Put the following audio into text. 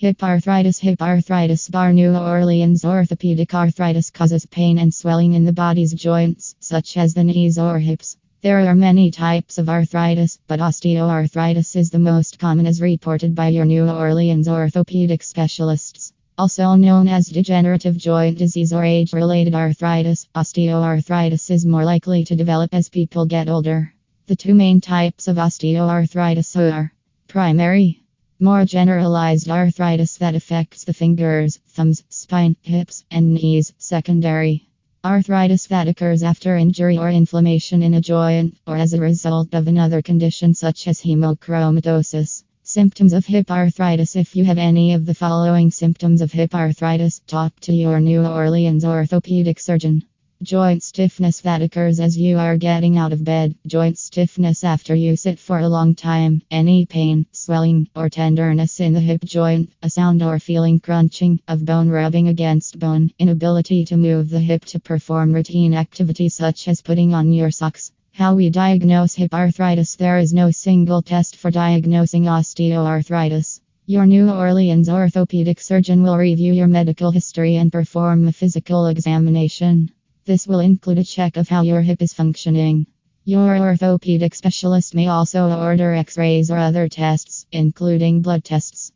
Hip arthritis Hip arthritis Bar New Orleans Orthopedic arthritis causes pain and swelling in the body's joints, such as the knees or hips. There are many types of arthritis, but osteoarthritis is the most common as reported by your New Orleans orthopedic specialists. Also known as degenerative joint disease or age related arthritis, osteoarthritis is more likely to develop as people get older. The two main types of osteoarthritis are primary more generalized arthritis that affects the fingers, thumbs, spine, hips, and knees. Secondary arthritis that occurs after injury or inflammation in a joint or as a result of another condition such as hemochromatosis. Symptoms of hip arthritis If you have any of the following symptoms of hip arthritis, talk to your New Orleans orthopedic surgeon. Joint stiffness that occurs as you are getting out of bed. Joint stiffness after you sit for a long time. Any pain, swelling, or tenderness in the hip joint. A sound or feeling crunching of bone rubbing against bone. Inability to move the hip to perform routine activities such as putting on your socks. How we diagnose hip arthritis There is no single test for diagnosing osteoarthritis. Your New Orleans orthopedic surgeon will review your medical history and perform a physical examination. This will include a check of how your hip is functioning. Your orthopedic specialist may also order x rays or other tests, including blood tests.